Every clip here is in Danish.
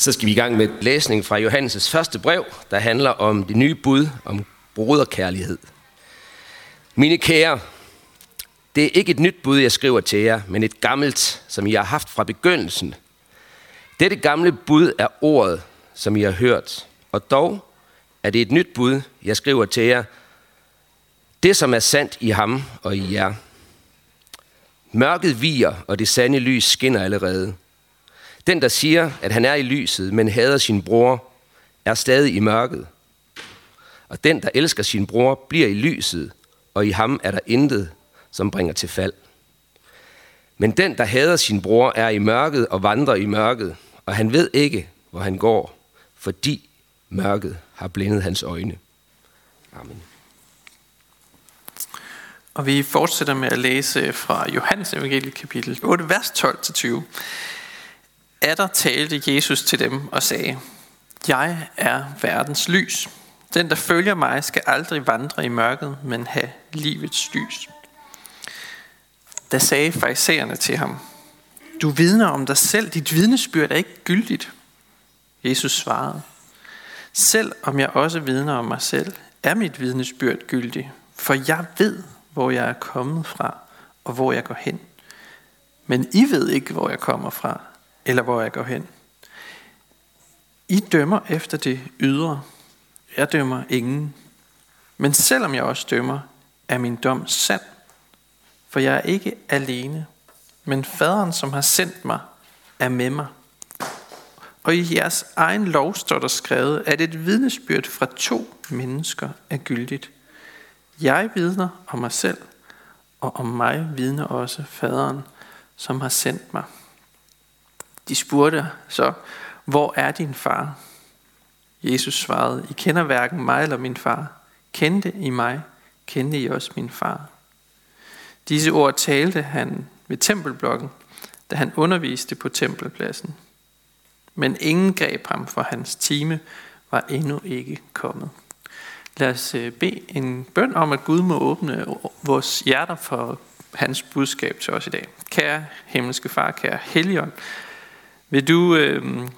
Så skal vi i gang med læsning fra Johannes' første brev, der handler om det nye bud om broderkærlighed. Mine kære, det er ikke et nyt bud, jeg skriver til jer, men et gammelt, som I har haft fra begyndelsen. Dette gamle bud er ordet, som I har hørt, og dog er det et nyt bud, jeg skriver til jer, det som er sandt i ham og i jer. Mørket viger, og det sande lys skinner allerede. Den, der siger, at han er i lyset, men hader sin bror, er stadig i mørket. Og den, der elsker sin bror, bliver i lyset, og i ham er der intet, som bringer til fald. Men den, der hader sin bror, er i mørket og vandrer i mørket, og han ved ikke, hvor han går, fordi mørket har blindet hans øjne. Amen. Og vi fortsætter med at læse fra Johannes evangeliet kapitel 8, vers 12-20. Atter talte Jesus til dem og sagde, Jeg er verdens lys. Den, der følger mig, skal aldrig vandre i mørket, men have livets lys. Da sagde farisæerne til ham, Du vidner om dig selv, dit vidnesbyrd er ikke gyldigt. Jesus svarede, Selv om jeg også vidner om mig selv, er mit vidnesbyrd gyldigt, for jeg ved, hvor jeg er kommet fra, og hvor jeg går hen. Men I ved ikke, hvor jeg kommer fra, eller hvor jeg går hen. I dømmer efter det ydre. Jeg dømmer ingen. Men selvom jeg også dømmer, er min dom sand. For jeg er ikke alene, men faderen, som har sendt mig, er med mig. Og i jeres egen lov står der skrevet, at et vidnesbyrd fra to mennesker er gyldigt. Jeg vidner om mig selv, og om mig vidner også faderen, som har sendt mig. De spurgte så, hvor er din far? Jesus svarede, I kender hverken mig eller min far. Kendte I mig, kendte I også min far. Disse ord talte han ved tempelblokken, da han underviste på tempelpladsen. Men ingen greb ham, for hans time var endnu ikke kommet. Lad os øh, bede en bøn om, at Gud må åbne vores hjerter for hans budskab til os i dag. Kære himmelske far, kære Helligånd, vil du øh,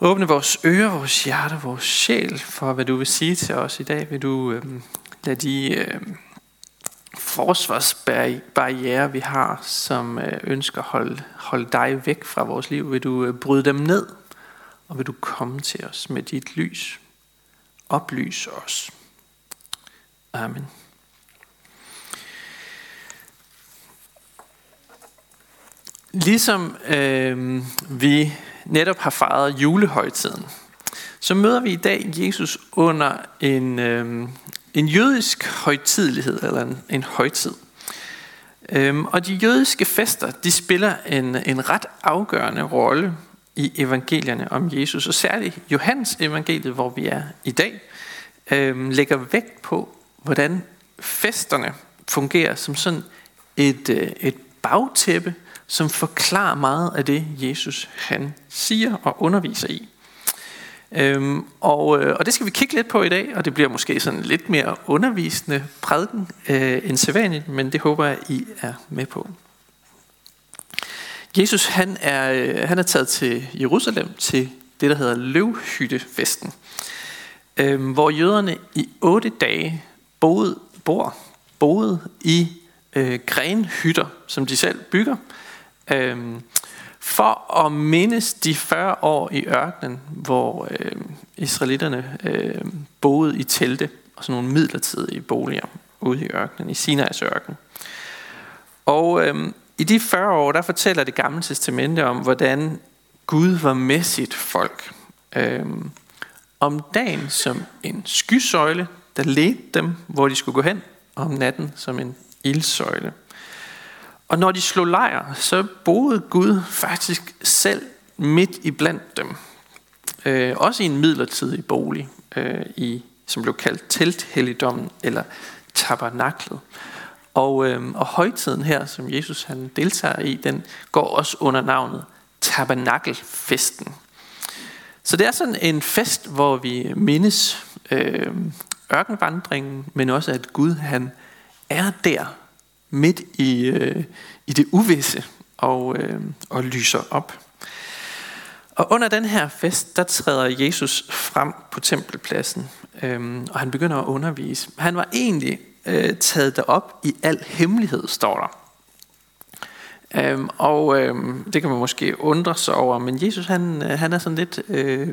åbne vores ører, vores hjerter, vores sjæl for, hvad du vil sige til os i dag? Vil du øh, lade de øh, forsvarsbarriere, vi har, som øh, ønsker at holde, holde dig væk fra vores liv, vil du øh, bryde dem ned, og vil du komme til os med dit lys. Oplys os. Amen. Ligesom øh, vi netop har fejret julehøjtiden, så møder vi i dag Jesus under en, øh, en jødisk højtidelighed, eller en, en højtid. Øhm, og de jødiske fester, de spiller en, en ret afgørende rolle i evangelierne om Jesus, og særligt Johannes evangeliet, hvor vi er i dag, øhm, lægger vægt på, hvordan festerne fungerer som sådan et, øh, et bagtæppe som forklarer meget af det, Jesus han siger og underviser i. Øhm, og, øh, og det skal vi kigge lidt på i dag, og det bliver måske sådan lidt mere undervisende prædiken øh, end sædvanligt, men det håber jeg, I er med på. Jesus han er, øh, han er taget til Jerusalem til det, der hedder løvhyttefesten, øh, hvor jøderne i otte dage boede, bor, boede i øh, grenhytter, som de selv bygger, øh, for at mindes de 40 år i ørkenen, hvor øh, israelitterne øh, boede i telte og sådan nogle midlertidige boliger ude i ørkenen, i Sinais ørken. Og øh, i de 40 år, der fortæller det gamle testamente om, hvordan Gud var med sit folk. Øh, om dagen som en skysøjle, der ledte dem, hvor de skulle gå hen, og om natten som en ildsøjle. Og når de slog lejr, så boede Gud faktisk selv midt i blandt dem. Øh, også i en midlertidig bolig, øh, i, som blev kaldt telthelligdommen eller tabernaklet. Og, øh, og højtiden her, som Jesus han deltager i, den går også under navnet tabernakelfesten. Så det er sådan en fest, hvor vi mindes øh, ørkenvandringen, men også at Gud han er der midt i, øh, i det uvisse og, øh, og lyser op. Og under den her fest, der træder Jesus frem på tempelpladsen, øh, og han begynder at undervise. Han var egentlig øh, taget derop i al hemmelighed, står der. Øhm, og øhm, det kan man måske undre sig over, men Jesus han, øh, han er sådan lidt, øh,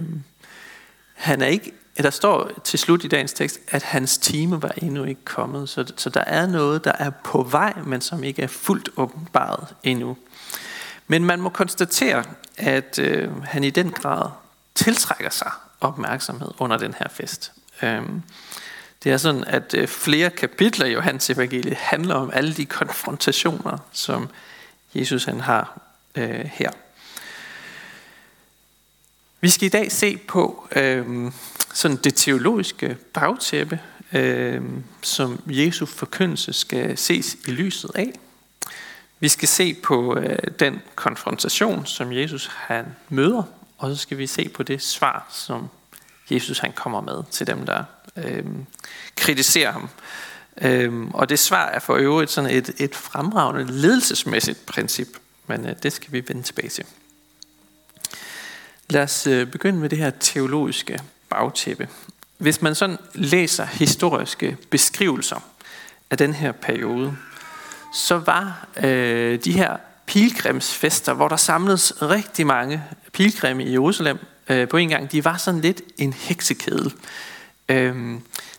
han er ikke, der står til slut i dagens tekst, at hans time var endnu ikke kommet, så, så der er noget, der er på vej, men som ikke er fuldt åbenbaret endnu. Men man må konstatere, at øh, han i den grad tiltrækker sig opmærksomhed under den her fest. Øhm, det er sådan, at øh, flere kapitler i Johannes evangeliet handler om alle de konfrontationer, som Jesus han har øh, her. Vi skal i dag se på øh, sådan det teologiske bagtæppe, øh, som Jesu forkyndelse skal ses i lyset af. Vi skal se på øh, den konfrontation, som Jesus han møder, og så skal vi se på det svar, som Jesus han kommer med til dem, der øh, kritiserer ham. Øh, og det svar er for øvrigt sådan et, et fremragende ledelsesmæssigt princip, men øh, det skal vi vende tilbage til. Lad os øh, begynde med det her teologiske bagtæppe. Hvis man sådan læser historiske beskrivelser af den her periode, så var øh, de her pilgrimsfester, hvor der samledes rigtig mange pilgrimme i Jerusalem øh, på en gang, de var sådan lidt en heksekedel. Øh,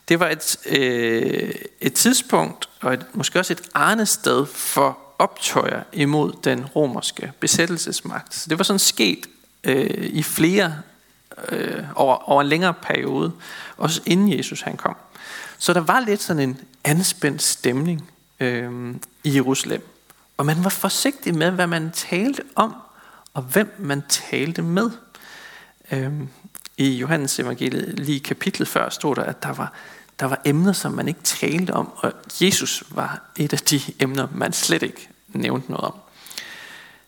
det var et, øh, et tidspunkt, og et, måske også et arnested for optøjer imod den romerske besættelsesmagt. Så det var sådan sket øh, i flere, øh, over, over en længere periode, også inden Jesus han kom. Så der var lidt sådan en anspændt stemning øh, i Jerusalem. Og man var forsigtig med, hvad man talte om, og hvem man talte med. Øh, I Johannes evangeliet, lige kapitlet før, stod der, at der var, der var emner, som man ikke talte om, og Jesus var et af de emner, man slet ikke nævnte noget om.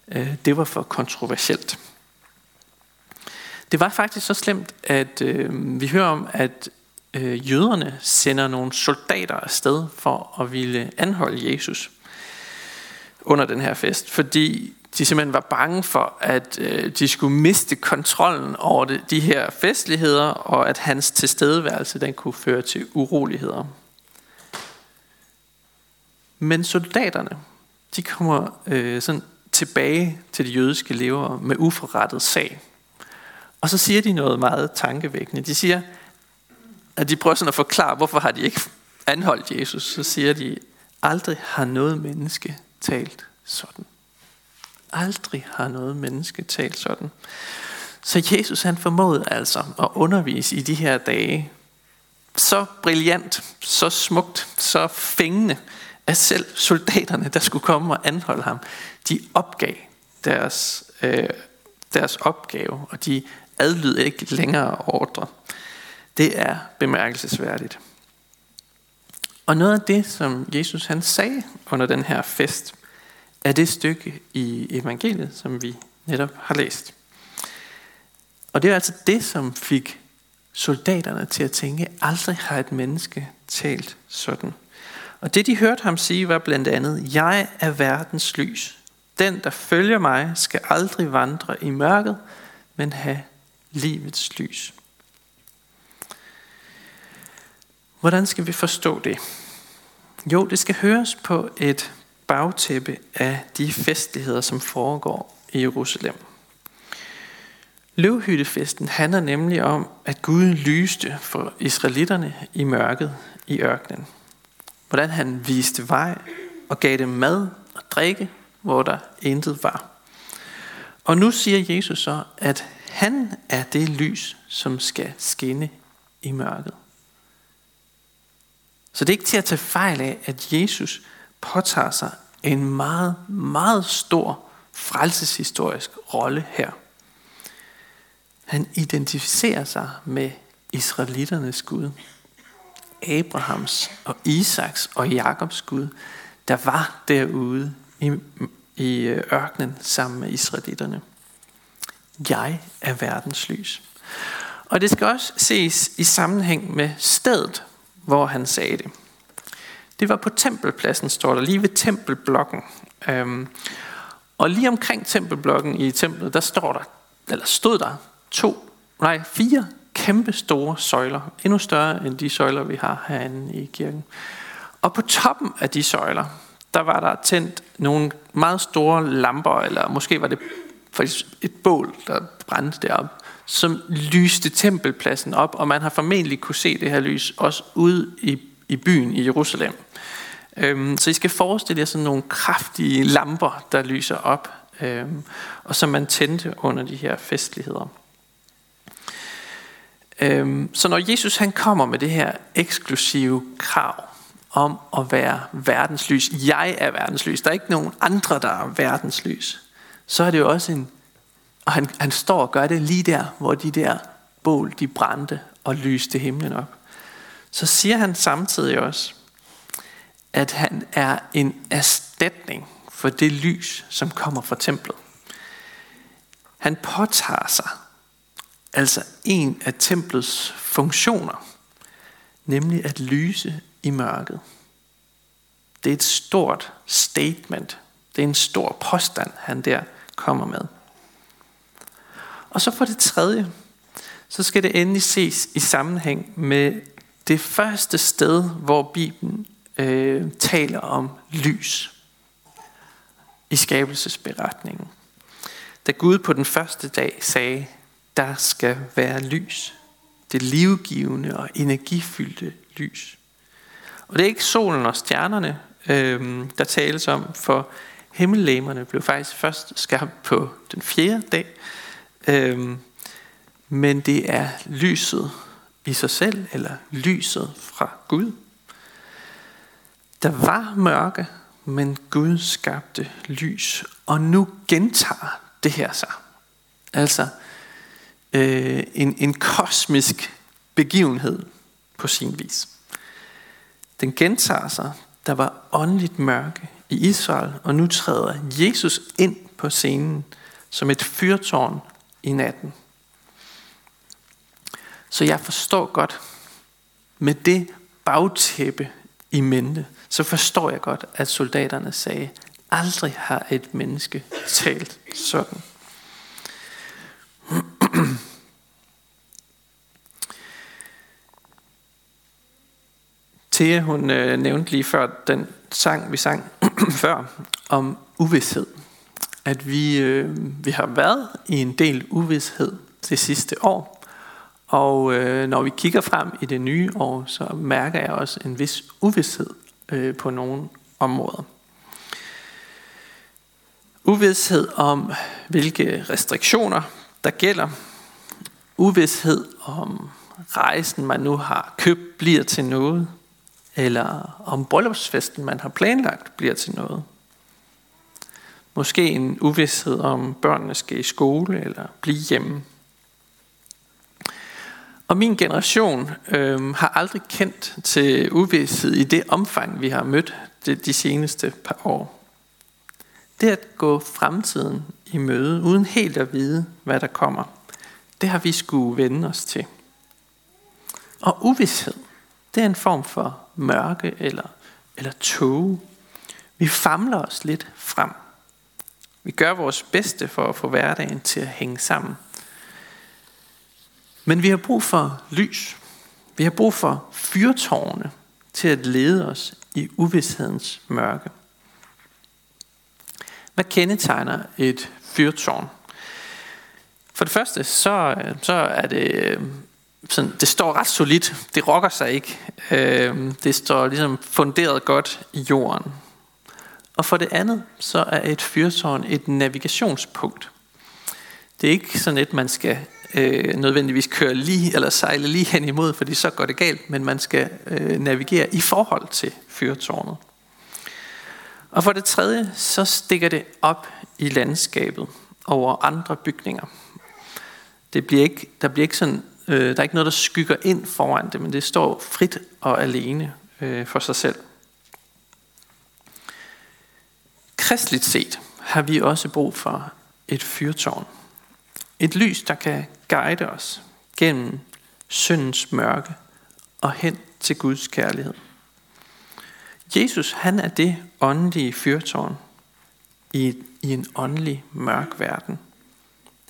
Øh, det var for kontroversielt. Det var faktisk så slemt, at øh, vi hører om, at øh, jøderne sender nogle soldater afsted for at ville anholde Jesus under den her fest, fordi de simpelthen var bange for, at øh, de skulle miste kontrollen over det, de her festligheder, og at hans tilstedeværelse den kunne føre til uroligheder. Men soldaterne, de kommer øh, sådan tilbage til de jødiske lever med uforrettet sag. Og så siger de noget meget tankevækkende. De siger, at de prøver sådan at forklare, hvorfor har de ikke anholdt Jesus. Så siger de, aldrig har noget menneske talt sådan. Aldrig har noget menneske talt sådan. Så Jesus han formåede altså at undervise i de her dage så brillant, så smukt, så fængende, at selv soldaterne, der skulle komme og anholde ham, de opgav deres, øh, deres opgave, og de adlyd ikke længere ordre. Det er bemærkelsesværdigt. Og noget af det, som Jesus han sagde under den her fest, er det stykke i evangeliet, som vi netop har læst. Og det er altså det, som fik soldaterne til at tænke, aldrig har et menneske talt sådan. Og det de hørte ham sige var blandt andet, jeg er verdens lys. Den, der følger mig, skal aldrig vandre i mørket, men have livets lys. Hvordan skal vi forstå det? Jo, det skal høres på et bagtæppe af de festligheder, som foregår i Jerusalem. Løvhyttefesten handler nemlig om, at Gud lyste for israelitterne i mørket i ørkenen. Hvordan han viste vej og gav dem mad og drikke, hvor der intet var. Og nu siger Jesus så, at han er det lys, som skal skinne i mørket. Så det er ikke til at tage fejl af, at Jesus påtager sig en meget, meget stor frelseshistorisk rolle her. Han identificerer sig med israelitternes Gud. Abrahams og Isaks og Jakobs Gud, der var derude i, i øh, ørkenen sammen med israelitterne. Jeg er verdens lys. Og det skal også ses i sammenhæng med stedet, hvor han sagde det. Det var på tempelpladsen, står der, lige ved tempelblokken. Øhm, og lige omkring tempelblokken i templet, der står der eller stod der to, nej, fire kæmpe store søjler, endnu større end de søjler, vi har herinde i kirken. Og på toppen af de søjler, der var der tændt nogle meget store lamper, eller måske var det faktisk et bål, der brændte derop, som lyste tempelpladsen op, og man har formentlig kunne se det her lys også ude i, i byen i Jerusalem. Øhm, så I skal forestille jer sådan nogle kraftige lamper, der lyser op, øhm, og som man tændte under de her festligheder. Øhm, så når Jesus han kommer med det her eksklusive krav om at være verdenslys, jeg er verdenslys, der er ikke nogen andre, der er verdenslys, så er det jo også en, og han, han står og gør det lige der, hvor de der bål, de brændte og lyste himlen op. Så siger han samtidig også, at han er en erstatning for det lys, som kommer fra templet. Han påtager sig altså en af templets funktioner, nemlig at lyse i mørket. Det er et stort statement. Det er en stor påstand, han der kommer med. Og så for det tredje, så skal det endelig ses i sammenhæng med det første sted, hvor Bibelen øh, taler om lys i skabelsesberetningen. Da Gud på den første dag sagde, der skal være lys. Det livgivende og energifyldte lys. Og det er ikke solen og stjernerne, øh, der tales om, for himmellæmerne blev faktisk først skabt på den fjerde dag. Øhm, men det er lyset i sig selv, eller lyset fra Gud. Der var mørke, men Gud skabte lys. Og nu gentager det her sig. Altså øh, en, en kosmisk begivenhed på sin vis. Den gentager sig. Der var åndeligt mørke i Israel, og nu træder Jesus ind på scenen som et fyrtårn i natten. Så jeg forstår godt, med det bagtæppe i mente, så forstår jeg godt, at soldaterne sagde, aldrig har et menneske talt sådan. Thea, hun øh, nævnte lige før den sang, vi sang før, om uvidshed. At vi, øh, vi har været i en del uvidshed det sidste år. Og øh, når vi kigger frem i det nye år, så mærker jeg også en vis uvidshed øh, på nogle områder. Uvidshed om, hvilke restriktioner der gælder. Uvidshed om rejsen, man nu har købt, bliver til noget eller om bryllupsfesten, man har planlagt, bliver til noget. Måske en uvidshed om børnene skal i skole eller blive hjemme. Og min generation øh, har aldrig kendt til uvidshed i det omfang, vi har mødt de, de seneste par år. Det at gå fremtiden i møde, uden helt at vide, hvad der kommer, det har vi skulle vende os til. Og uvidshed, det er en form for mørke eller, eller tåge. Vi famler os lidt frem. Vi gør vores bedste for at få hverdagen til at hænge sammen. Men vi har brug for lys. Vi har brug for fyrtårne til at lede os i uvidshedens mørke. Hvad kendetegner et fyrtårn? For det første, så, så er det øh, sådan, det står ret solidt. Det rokker sig ikke. Øh, det står ligesom funderet godt i jorden. Og for det andet, så er et fyrtårn et navigationspunkt. Det er ikke sådan et, man skal øh, nødvendigvis køre lige eller sejle lige hen imod, fordi så går det galt, men man skal øh, navigere i forhold til fyrtårnet. Og for det tredje, så stikker det op i landskabet over andre bygninger. Det bliver ikke, der bliver ikke sådan Øh, der er ikke noget, der skygger ind foran det, men det står frit og alene øh, for sig selv. Kristligt set har vi også brug for et fyrtårn. Et lys, der kan guide os gennem syndens mørke og hen til Guds kærlighed. Jesus, han er det åndelige fyrtårn i, i en åndelig mørk verden.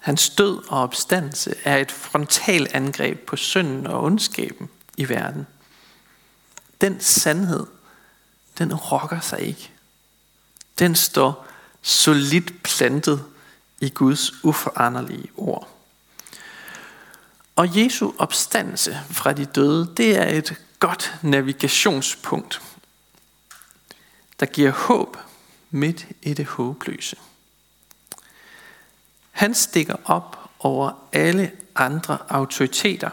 Hans død og opstandelse er et frontalangreb på synden og ondskaben i verden. Den sandhed, den rokker sig ikke. Den står solidt plantet i Guds uforanderlige ord. Og Jesu opstandelse fra de døde, det er et godt navigationspunkt, der giver håb midt i det håbløse. Han stikker op over alle andre autoriteter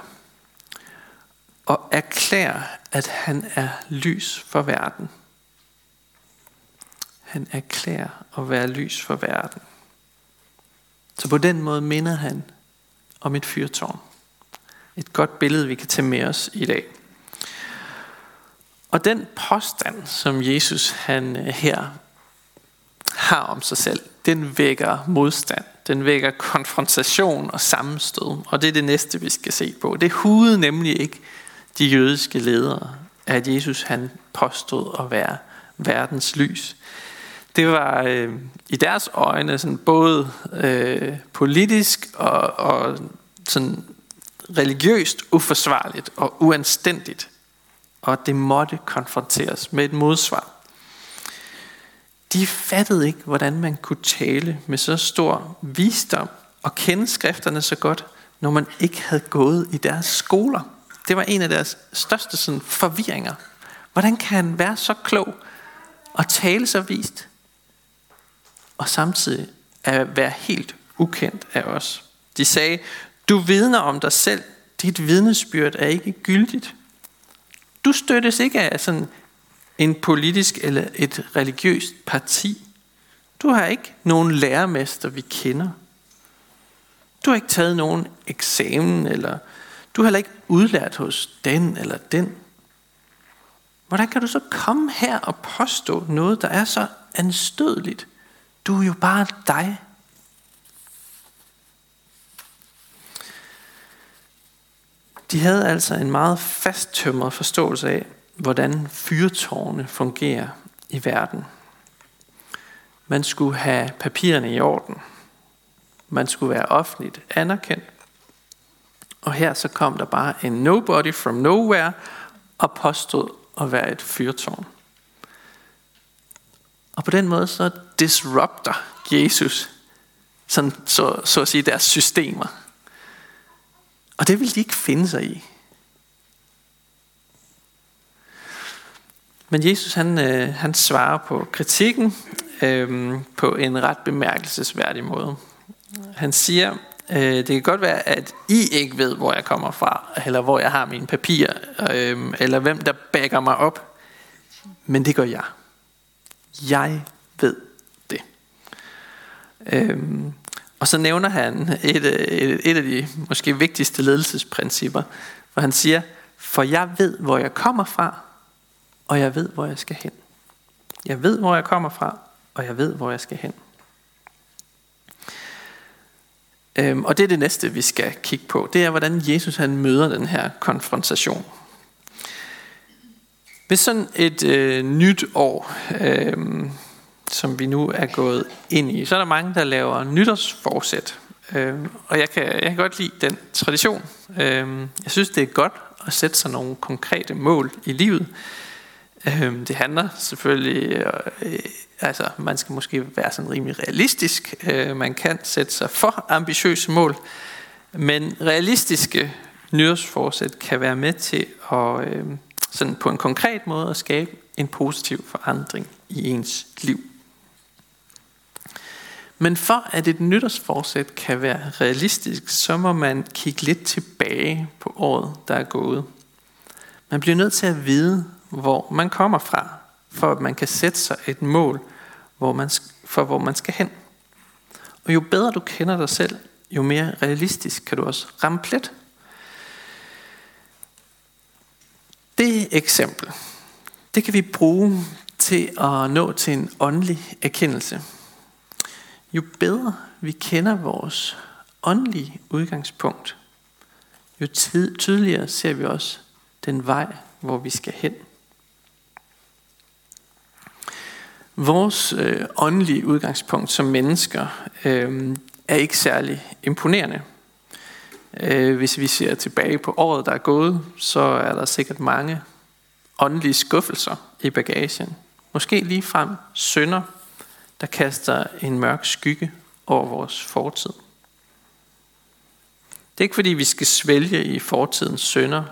og erklærer, at han er lys for verden. Han erklærer at være lys for verden. Så på den måde minder han om et fyrtårn. Et godt billede, vi kan tage med os i dag. Og den påstand, som Jesus han øh, her har om sig selv, den vækker modstand. Den vækker konfrontation og sammenstød. Og det er det næste, vi skal se på. Det hudede nemlig ikke de jødiske ledere, at Jesus han påstod at være verdens lys. Det var øh, i deres øjne sådan både øh, politisk og, og sådan religiøst uforsvarligt og uanstændigt. Og det måtte konfronteres med et modsvar. De fattede ikke, hvordan man kunne tale med så stor visdom og kende skrifterne så godt, når man ikke havde gået i deres skoler. Det var en af deres største sådan, forvirringer. Hvordan kan han være så klog og tale så vist, og samtidig at være helt ukendt af os? De sagde, du vidner om dig selv, dit vidnesbyrd er ikke gyldigt. Du støttes ikke af sådan en politisk eller et religiøst parti. Du har ikke nogen lærermester, vi kender. Du har ikke taget nogen eksamen, eller du har heller ikke udlært hos den eller den. Hvordan kan du så komme her og påstå noget, der er så anstødeligt? Du er jo bare dig. De havde altså en meget fasttømret forståelse af, hvordan fyrtårne fungerer i verden. Man skulle have papirerne i orden. Man skulle være offentligt anerkendt. Og her så kom der bare en nobody from nowhere og påstod at være et fyrtårn. Og på den måde så disrupter Jesus sådan, så, så at sige deres systemer. Og det vil de ikke finde sig i. Men Jesus han, øh, han svarer på kritikken øh, på en ret bemærkelsesværdig måde. Han siger, øh, det kan godt være, at I ikke ved, hvor jeg kommer fra, eller hvor jeg har mine papirer, øh, eller hvem der backer mig op. Men det gør jeg. Jeg ved det. Øh, og så nævner han et, øh, et, et af de måske vigtigste ledelsesprincipper, hvor han siger, for jeg ved, hvor jeg kommer fra, og jeg ved, hvor jeg skal hen. Jeg ved, hvor jeg kommer fra, og jeg ved, hvor jeg skal hen. Øhm, og det er det næste, vi skal kigge på. Det er, hvordan Jesus han møder den her konfrontation. Hvis sådan et øh, nyt år, øh, som vi nu er gået ind i, så er der mange, der laver nytårsforsæt. Øh, og jeg kan, jeg kan godt lide den tradition. Øh, jeg synes, det er godt at sætte sig nogle konkrete mål i livet. Øh, det handler selvfølgelig, øh, altså man skal måske være sådan rimelig realistisk. Øh, man kan sætte sig for ambitiøse mål, men realistiske nyårsforsæt kan være med til at øh, sådan på en konkret måde at skabe en positiv forandring i ens liv. Men for at et nytårsforsæt kan være realistisk, så må man kigge lidt tilbage på året, der er gået. Man bliver nødt til at vide, hvor man kommer fra, for at man kan sætte sig et mål hvor man, for, hvor man skal hen. Og jo bedre du kender dig selv, jo mere realistisk kan du også ramme plet. Det eksempel, det kan vi bruge til at nå til en åndelig erkendelse. Jo bedre vi kender vores åndelige udgangspunkt, jo tydeligere ser vi også den vej, hvor vi skal hen. Vores øh, åndelige udgangspunkt som mennesker, øh, er ikke særlig imponerende. Øh, hvis vi ser tilbage på året, der er gået, så er der sikkert mange åndelige skuffelser i bagagen. Måske lige frem sønder, der kaster en mørk skygge over vores fortid. Det er ikke fordi, vi skal svælge i fortidens sønder,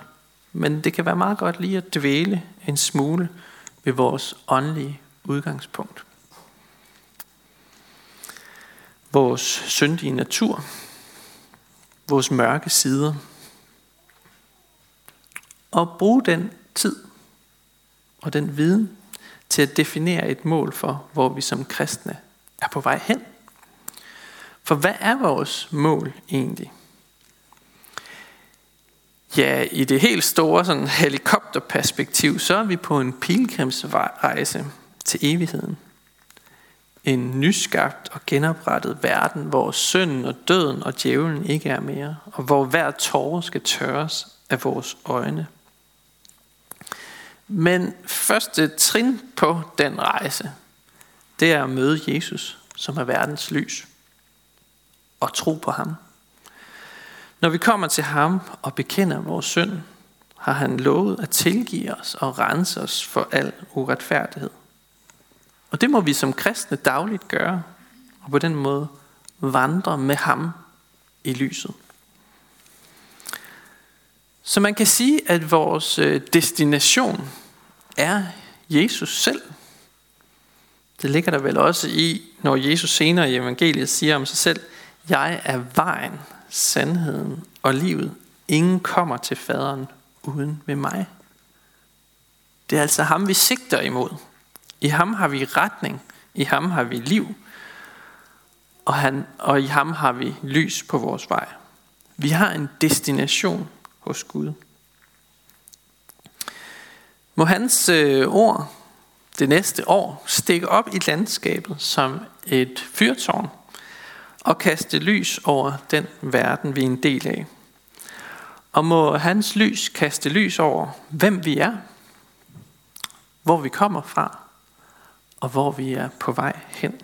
men det kan være meget godt lige at dvæle en smule ved vores åndelige udgangspunkt. Vores syndige natur, vores mørke sider, og bruge den tid og den viden til at definere et mål for, hvor vi som kristne er på vej hen. For hvad er vores mål egentlig? Ja, i det helt store sådan helikopterperspektiv, så er vi på en pilgrimsrejse til evigheden. En nyskabt og genoprettet verden, hvor synden og døden og djævlen ikke er mere, og hvor hver tårer skal tørres af vores øjne. Men første trin på den rejse, det er at møde Jesus, som er verdens lys, og tro på ham. Når vi kommer til ham og bekender vores synd, har han lovet at tilgive os og rense os for al uretfærdighed. Og det må vi som kristne dagligt gøre, og på den måde vandre med ham i lyset. Så man kan sige, at vores øh, destination er Jesus selv. Det ligger der vel også i, når Jesus senere i evangeliet siger om sig selv, jeg er vejen, sandheden og livet. Ingen kommer til faderen uden ved mig. Det er altså ham, vi sigter imod. I ham har vi retning. I ham har vi liv. Og, han, og i ham har vi lys på vores vej. Vi har en destination hos Gud. Må hans øh, ord det næste år stikke op i landskabet som et fyrtårn og kaste lys over den verden, vi er en del af. Og må hans lys kaste lys over, hvem vi er, hvor vi kommer fra, og hvor vi er på vej hen.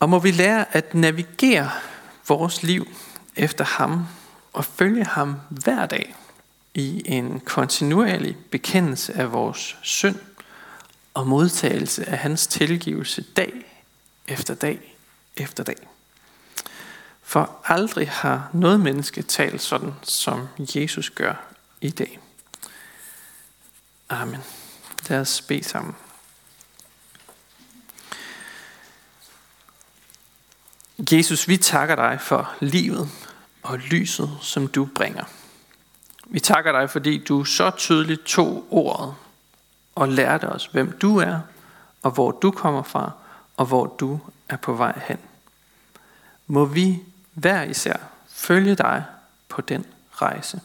Og må vi lære at navigere vores liv efter ham og følge ham hver dag i en kontinuerlig bekendelse af vores synd og modtagelse af hans tilgivelse dag efter dag efter dag. For aldrig har noget menneske talt sådan, som Jesus gør i dag. Amen. Lad os bede sammen. Jesus, vi takker dig for livet og lyset, som du bringer. Vi takker dig, fordi du så tydeligt tog ordet og lærte os, hvem du er, og hvor du kommer fra, og hvor du er på vej hen. Må vi hver især følge dig på den rejse.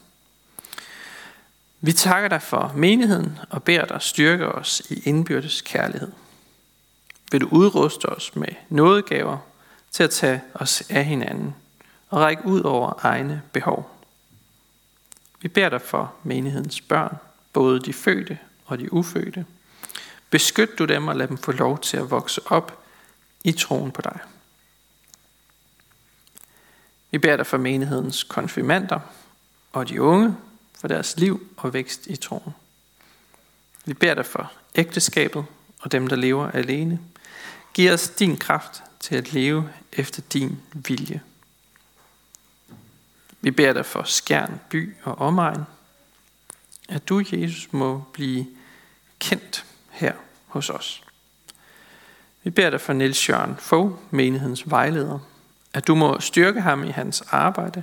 Vi takker dig for menigheden og beder dig styrke os i indbyrdes kærlighed. Vil du udruste os med nådegaver til at tage os af hinanden og række ud over egne behov. Vi beder dig for menighedens børn, både de fødte og de ufødte. Beskyt du dem og lad dem få lov til at vokse op i troen på dig. Vi beder dig for menighedens konfirmander og de unge, for deres liv og vækst i troen. Vi beder dig for ægteskabet og dem, der lever alene. Giv os din kraft til at leve efter din vilje. Vi beder dig for Skjern by og omegn, at du, Jesus, må blive kendt her hos os. Vi beder dig for Niels Jørgen Fogh, menighedens vejleder, at du må styrke ham i hans arbejde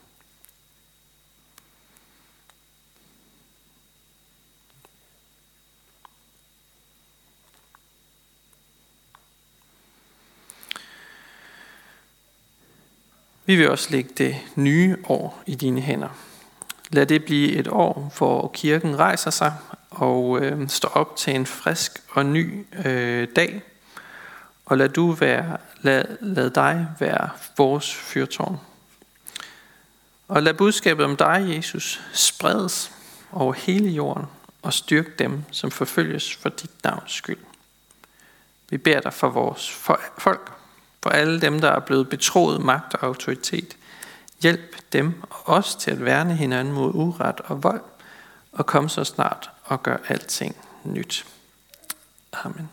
Vi vil også lægge det nye år i dine hænder. Lad det blive et år, hvor kirken rejser sig og øh, står op til en frisk og ny øh, dag. Og lad du være, lad, lad dig være vores fyrtårn. Og lad budskabet om dig, Jesus, spredes over hele jorden og styrk dem, som forfølges for dit navns skyld. Vi beder dig for vores folk, for alle dem, der er blevet betroet magt og autoritet. Hjælp dem og os til at værne hinanden mod uret og vold, og kom så snart og gør alting nyt. Amen.